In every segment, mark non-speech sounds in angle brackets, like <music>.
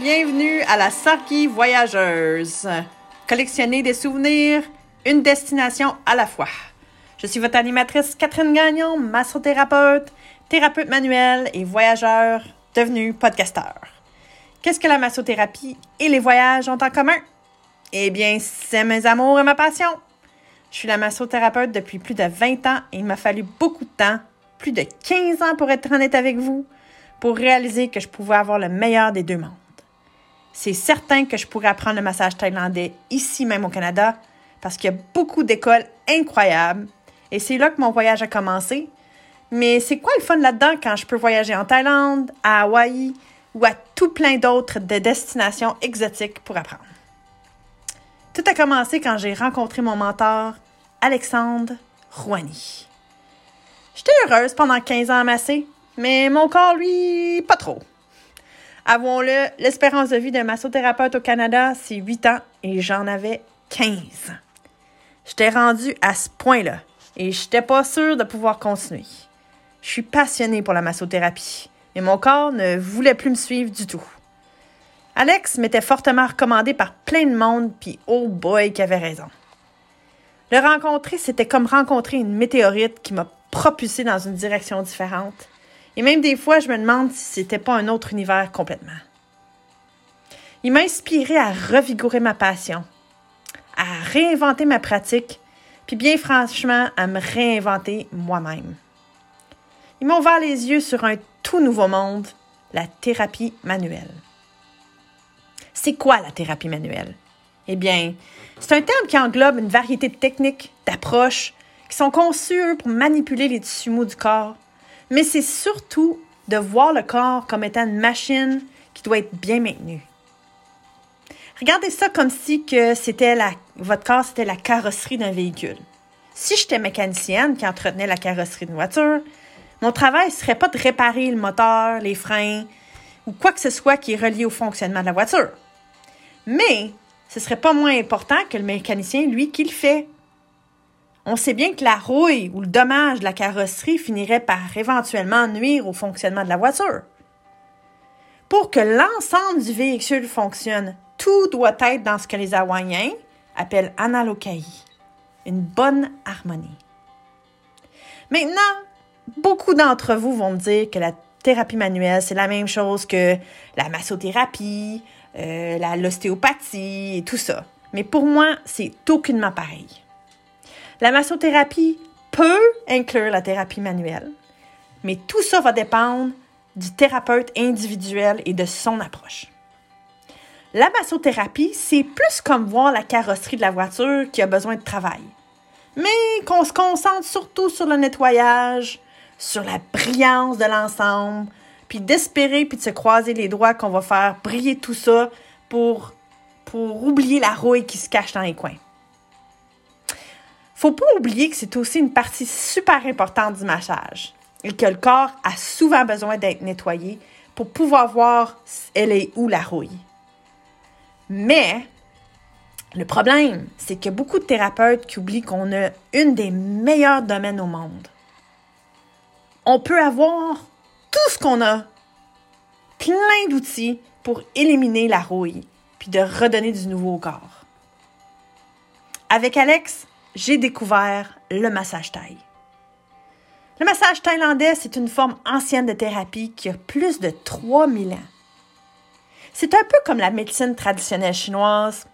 Bienvenue à la Sarki Voyageuse. Collectionner des souvenirs, une destination à la fois. Je suis votre animatrice Catherine Gagnon, massothérapeute, thérapeute manuel et voyageur devenu podcasteur. Qu'est-ce que la massothérapie et les voyages ont en commun? Eh bien, c'est mes amours et ma passion. Je suis la massothérapeute depuis plus de 20 ans et il m'a fallu beaucoup de temps, plus de 15 ans pour être honnête avec vous, pour réaliser que je pouvais avoir le meilleur des deux mondes. C'est certain que je pourrais apprendre le massage thaïlandais ici même au Canada parce qu'il y a beaucoup d'écoles incroyables et c'est là que mon voyage a commencé. Mais c'est quoi le fun là-dedans quand je peux voyager en Thaïlande, à Hawaï ou à tout plein d'autres de destinations exotiques pour apprendre? Tout a commencé quand j'ai rencontré mon mentor, Alexandre Rouani. J'étais heureuse pendant 15 ans à masser, mais mon corps, lui, pas trop. Avouons-le, l'espérance de vie d'un massothérapeute au Canada, c'est 8 ans et j'en avais 15. J'étais rendue à ce point-là et j'étais pas sûre de pouvoir continuer. Je suis passionnée pour la massothérapie, mais mon corps ne voulait plus me suivre du tout. Alex m'était fortement recommandé par plein de monde, puis oh boy, qui avait raison. Le rencontrer, c'était comme rencontrer une météorite qui m'a propulsé dans une direction différente. Et même des fois, je me demande si c'était pas un autre univers complètement. Il m'a inspiré à revigorer ma passion, à réinventer ma pratique, puis bien franchement, à me réinventer moi-même. Il m'a ouvert les yeux sur un tout nouveau monde, la thérapie manuelle. C'est quoi la thérapie manuelle? Eh bien, c'est un terme qui englobe une variété de techniques, d'approches, qui sont conçues pour manipuler les tissus mous du corps, mais c'est surtout de voir le corps comme étant une machine qui doit être bien maintenue. Regardez ça comme si que c'était la, votre corps c'était la carrosserie d'un véhicule. Si j'étais mécanicienne qui entretenait la carrosserie d'une voiture, mon travail ne serait pas de réparer le moteur, les freins ou quoi que ce soit qui est relié au fonctionnement de la voiture. Mais ce serait pas moins important que le mécanicien, lui, qui le fait. On sait bien que la rouille ou le dommage de la carrosserie finirait par éventuellement nuire au fonctionnement de la voiture. Pour que l'ensemble du véhicule fonctionne, tout doit être dans ce que les Hawaïens appellent analokai, une bonne harmonie. Maintenant, beaucoup d'entre vous vont me dire que la thérapie manuelle, c'est la même chose que la massothérapie, euh, l'ostéopathie et tout ça. Mais pour moi, c'est aucunement pareil. La massothérapie peut inclure la thérapie manuelle, mais tout ça va dépendre du thérapeute individuel et de son approche. La massothérapie, c'est plus comme voir la carrosserie de la voiture qui a besoin de travail, mais qu'on se concentre surtout sur le nettoyage, sur la brillance de l'ensemble, puis d'espérer puis de se croiser les doigts qu'on va faire briller tout ça pour, pour oublier la rouille qui se cache dans les coins. Faut pas oublier que c'est aussi une partie super importante du massage et que le corps a souvent besoin d'être nettoyé pour pouvoir voir elle est où la rouille. Mais le problème, c'est qu'il y a beaucoup de thérapeutes qui oublient qu'on a une des meilleurs domaines au monde. On peut avoir tout ce qu'on a, plein d'outils pour éliminer la rouille, puis de redonner du nouveau au corps. Avec Alex, j'ai découvert le massage thaï. Le massage thaïlandais, c'est une forme ancienne de thérapie qui a plus de 3000 ans. C'est un peu comme la médecine traditionnelle chinoise,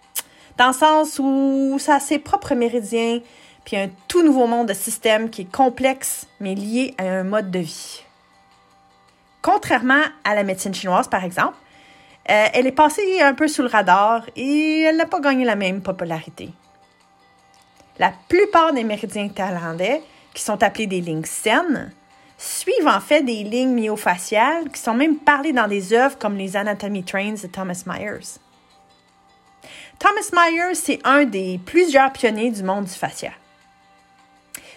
dans le sens où ça a ses propres méridiens, puis un tout nouveau monde de système qui est complexe, mais lié à un mode de vie. Contrairement à la médecine chinoise, par exemple, euh, elle est passée un peu sous le radar et elle n'a pas gagné la même popularité. La plupart des méridiens thaïlandais, qui sont appelés des lignes saines, suivent en fait des lignes myofaciales qui sont même parlées dans des œuvres comme les Anatomy Trains de Thomas Myers. Thomas Myers, c'est un des plusieurs pionniers du monde du fascia.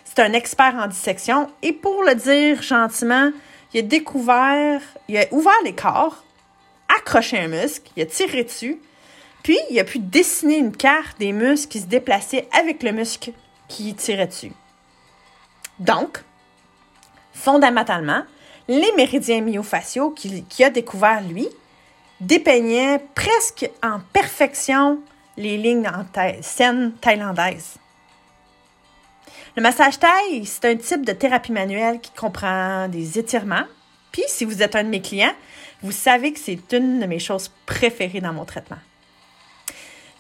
C'est un expert en dissection et pour le dire gentiment, il a découvert, il a ouvert les corps, accroché un muscle, il a tiré dessus, puis, il a pu dessiner une carte des muscles qui se déplaçaient avec le muscle qui tirait dessus. Donc, fondamentalement, les méridiens myofaciaux qu'il a découvert lui dépeignait presque en perfection les lignes en scène thaïlandaise. Le massage thaï, c'est un type de thérapie manuelle qui comprend des étirements. Puis, si vous êtes un de mes clients, vous savez que c'est une de mes choses préférées dans mon traitement.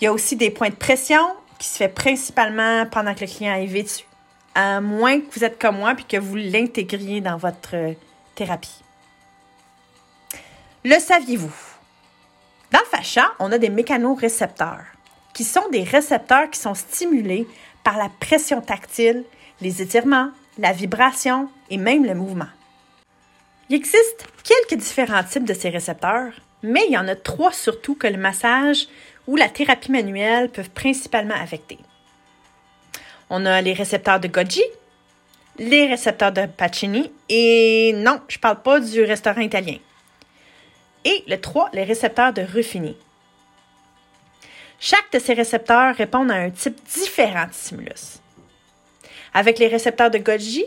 Il y a aussi des points de pression qui se fait principalement pendant que le client est vêtu, à moins que vous êtes comme moi puis que vous l'intégriez dans votre thérapie. Le saviez-vous? Dans le on a des mécanorécepteurs, qui sont des récepteurs qui sont stimulés par la pression tactile, les étirements, la vibration et même le mouvement. Il existe quelques différents types de ces récepteurs, mais il y en a trois surtout que le massage ou la thérapie manuelle peuvent principalement affecter. On a les récepteurs de Golgi, les récepteurs de Pacini et non, je ne parle pas du restaurant italien. Et le 3, les récepteurs de Ruffini. Chaque de ces récepteurs répond à un type différent de stimulus. Avec les récepteurs de Golgi,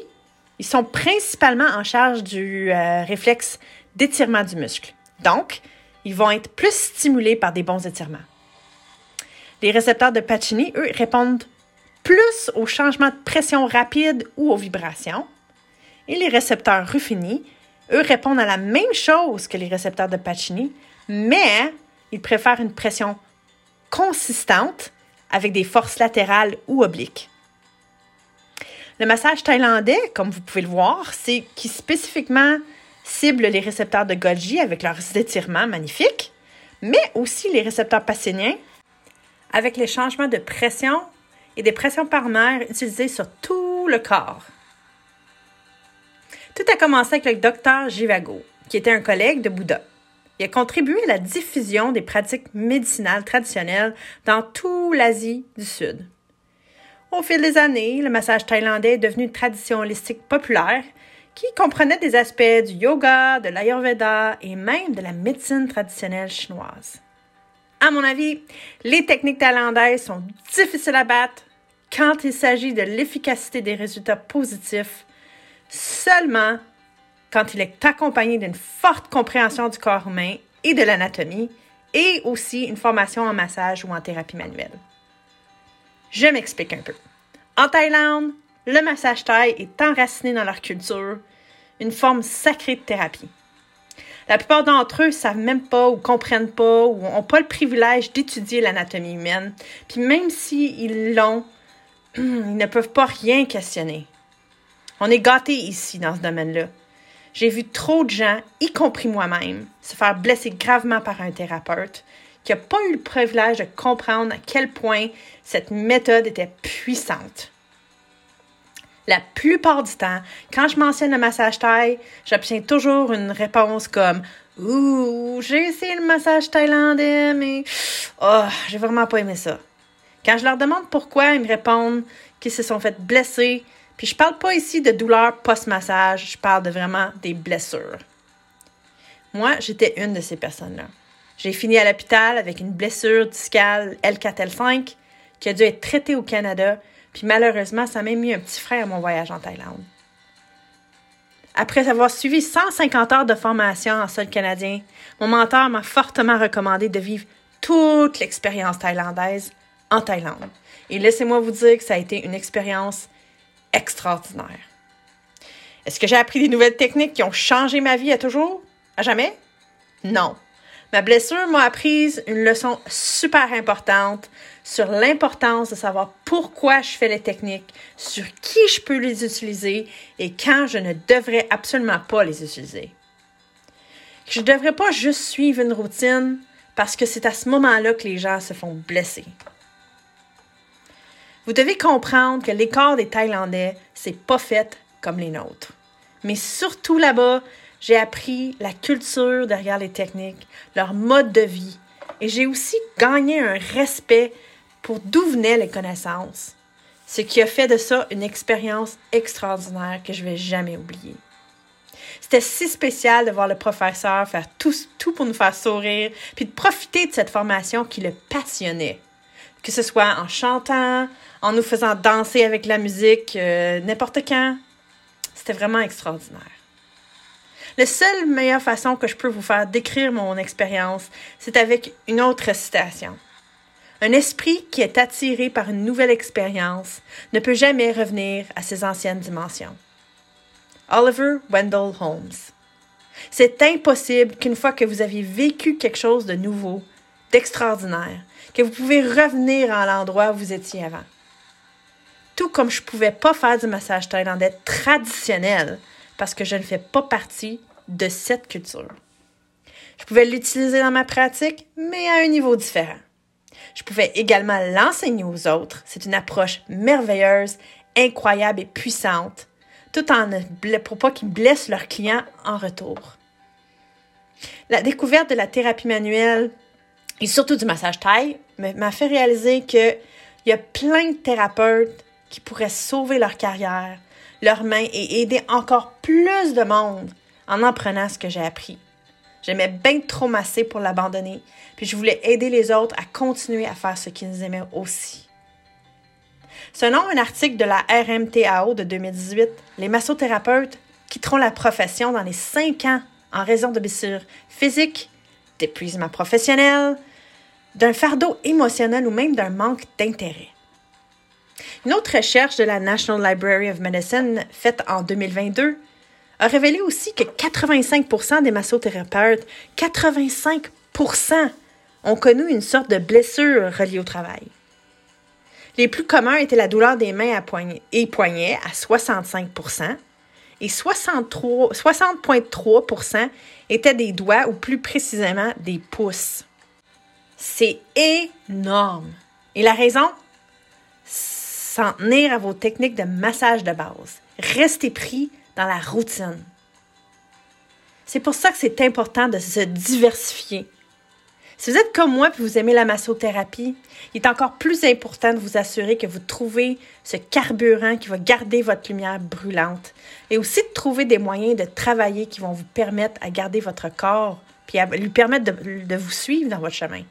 ils sont principalement en charge du euh, réflexe d'étirement du muscle. Donc, ils vont être plus stimulés par des bons étirements. Les récepteurs de Pacini, eux, répondent plus aux changements de pression rapide ou aux vibrations. Et les récepteurs Ruffini, eux, répondent à la même chose que les récepteurs de Pacini, mais ils préfèrent une pression consistante avec des forces latérales ou obliques. Le massage thaïlandais, comme vous pouvez le voir, c'est qui spécifiquement cible les récepteurs de Golgi avec leurs étirements magnifiques, mais aussi les récepteurs passiniens avec les changements de pression et des pressions par nerf utilisées sur tout le corps. Tout a commencé avec le docteur Jivago, qui était un collègue de Bouddha. Il a contribué à la diffusion des pratiques médicinales traditionnelles dans toute l'Asie du Sud. Au fil des années, le massage thaïlandais est devenu une tradition holistique populaire qui comprenait des aspects du yoga, de l'ayurveda et même de la médecine traditionnelle chinoise. À mon avis, les techniques thaïlandaises sont difficiles à battre quand il s'agit de l'efficacité des résultats positifs seulement quand il est accompagné d'une forte compréhension du corps humain et de l'anatomie et aussi une formation en massage ou en thérapie manuelle. Je m'explique un peu. En Thaïlande, le massage thaï est enraciné dans leur culture, une forme sacrée de thérapie. La plupart d'entre eux savent même pas ou comprennent pas ou n'ont pas le privilège d'étudier l'anatomie humaine. Puis même s'ils l'ont, <clears throat> ils ne peuvent pas rien questionner. On est gâtés ici dans ce domaine-là. J'ai vu trop de gens, y compris moi-même, se faire blesser gravement par un thérapeute qui n'a pas eu le privilège de comprendre à quel point cette méthode était puissante. La plupart du temps, quand je mentionne le massage thaï, j'obtiens toujours une réponse comme Ouh, j'ai essayé le massage thaïlandais, mais oh, j'ai vraiment pas aimé ça. Quand je leur demande pourquoi, ils me répondent qu'ils se sont fait blesser. Puis je parle pas ici de douleur post-massage, je parle de vraiment des blessures. Moi, j'étais une de ces personnes-là. J'ai fini à l'hôpital avec une blessure discale L4-L5 qui a dû être traitée au Canada, puis malheureusement, ça m'a mis un petit frein à mon voyage en Thaïlande. Après avoir suivi 150 heures de formation en sol canadien, mon mentor m'a fortement recommandé de vivre toute l'expérience thaïlandaise en Thaïlande. Et laissez-moi vous dire que ça a été une expérience extraordinaire. Est-ce que j'ai appris des nouvelles techniques qui ont changé ma vie à toujours? À jamais? Non. Ma blessure m'a appris une leçon super importante sur l'importance de savoir pourquoi je fais les techniques, sur qui je peux les utiliser et quand je ne devrais absolument pas les utiliser. Je ne devrais pas juste suivre une routine parce que c'est à ce moment-là que les gens se font blesser. Vous devez comprendre que corps des Thaïlandais, c'est pas fait comme les nôtres. Mais surtout là-bas, j'ai appris la culture derrière les techniques, leur mode de vie, et j'ai aussi gagné un respect pour d'où venaient les connaissances, ce qui a fait de ça une expérience extraordinaire que je vais jamais oublier. C'était si spécial de voir le professeur faire tout, tout pour nous faire sourire, puis de profiter de cette formation qui le passionnait que ce soit en chantant, en nous faisant danser avec la musique, euh, n'importe quand. C'était vraiment extraordinaire. La seule meilleure façon que je peux vous faire décrire mon expérience, c'est avec une autre citation. Un esprit qui est attiré par une nouvelle expérience ne peut jamais revenir à ses anciennes dimensions. Oliver Wendell Holmes. C'est impossible qu'une fois que vous avez vécu quelque chose de nouveau, d'extraordinaire, que vous pouvez revenir à l'endroit où vous étiez avant. Tout comme je ne pouvais pas faire du massage thaïlandais traditionnel parce que je ne fais pas partie de cette culture. Je pouvais l'utiliser dans ma pratique, mais à un niveau différent. Je pouvais également l'enseigner aux autres. C'est une approche merveilleuse, incroyable et puissante, tout en ne, pour pas qu'ils blessent leurs clients en retour. La découverte de la thérapie manuelle et surtout du massage taille m'a fait réaliser qu'il y a plein de thérapeutes qui pourraient sauver leur carrière, leurs mains et aider encore plus de monde en apprenant ce que j'ai appris. J'aimais bien trop masser pour l'abandonner, puis je voulais aider les autres à continuer à faire ce qu'ils aimaient aussi. Selon un article de la RMTAO de 2018, les massothérapeutes quitteront la profession dans les cinq ans en raison de blessures physiques, d'épuisement professionnel, d'un fardeau émotionnel ou même d'un manque d'intérêt. Une autre recherche de la National Library of Medicine faite en 2022 a révélé aussi que 85% des massothérapeutes, 85 ont connu une sorte de blessure reliée au travail. Les plus communs étaient la douleur des mains et poignets à 65% et 60,3% étaient des doigts ou plus précisément des pouces. C'est énorme. Et la raison? S'en tenir à vos techniques de massage de base. Restez pris dans la routine. C'est pour ça que c'est important de se diversifier. Si vous êtes comme moi et vous aimez la massothérapie, il est encore plus important de vous assurer que vous trouvez ce carburant qui va garder votre lumière brûlante et aussi de trouver des moyens de travailler qui vont vous permettre à garder votre corps puis à lui permettre de, vous suivre dans votre chemin.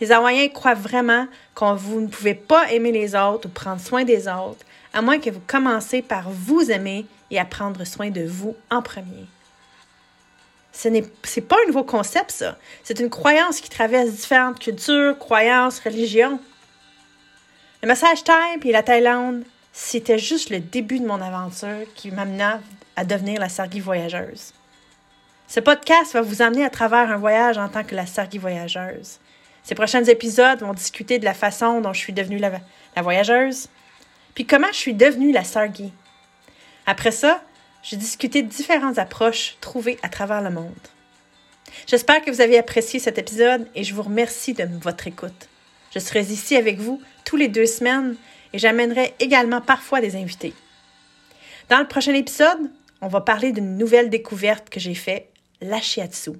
Les Hawaïens croient vraiment que vous ne pouvez pas aimer les autres ou prendre soin des autres à moins que vous commencez par vous aimer et à prendre soin de vous en premier. Ce n'est pas un nouveau concept, ça. C'est une croyance qui traverse différentes cultures, croyances, religions. Le massage Thaï et la Thaïlande, c'était juste le début de mon aventure qui m'amena à devenir la Sargi voyageuse. Ce podcast va vous amener à travers un voyage en tant que la Sargi voyageuse. Ces prochains épisodes vont discuter de la façon dont je suis devenue la voyageuse, puis comment je suis devenue la Sargi. Après ça, j'ai discuté de différentes approches trouvées à travers le monde. J'espère que vous avez apprécié cet épisode et je vous remercie de votre écoute. Je serai ici avec vous tous les deux semaines et j'amènerai également parfois des invités. Dans le prochain épisode, on va parler d'une nouvelle découverte que j'ai faite, la shiatsu.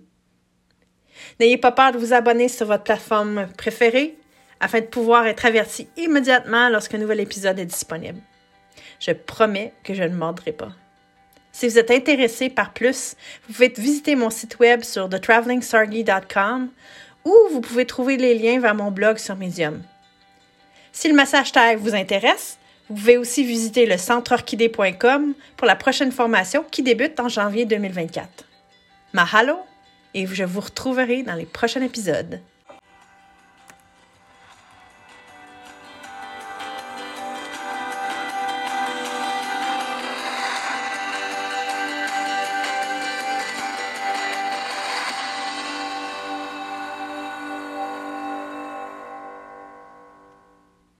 N'ayez pas peur de vous abonner sur votre plateforme préférée afin de pouvoir être averti immédiatement lorsqu'un nouvel épisode est disponible. Je promets que je ne mordrai pas. Si vous êtes intéressé par plus, vous pouvez visiter mon site web sur thetraveling.sargi.com ou vous pouvez trouver les liens vers mon blog sur Medium. Si le massage taille vous intéresse, vous pouvez aussi visiter le centreorchidée.com pour la prochaine formation qui débute en janvier 2024. Mahalo et je vous retrouverai dans les prochains épisodes.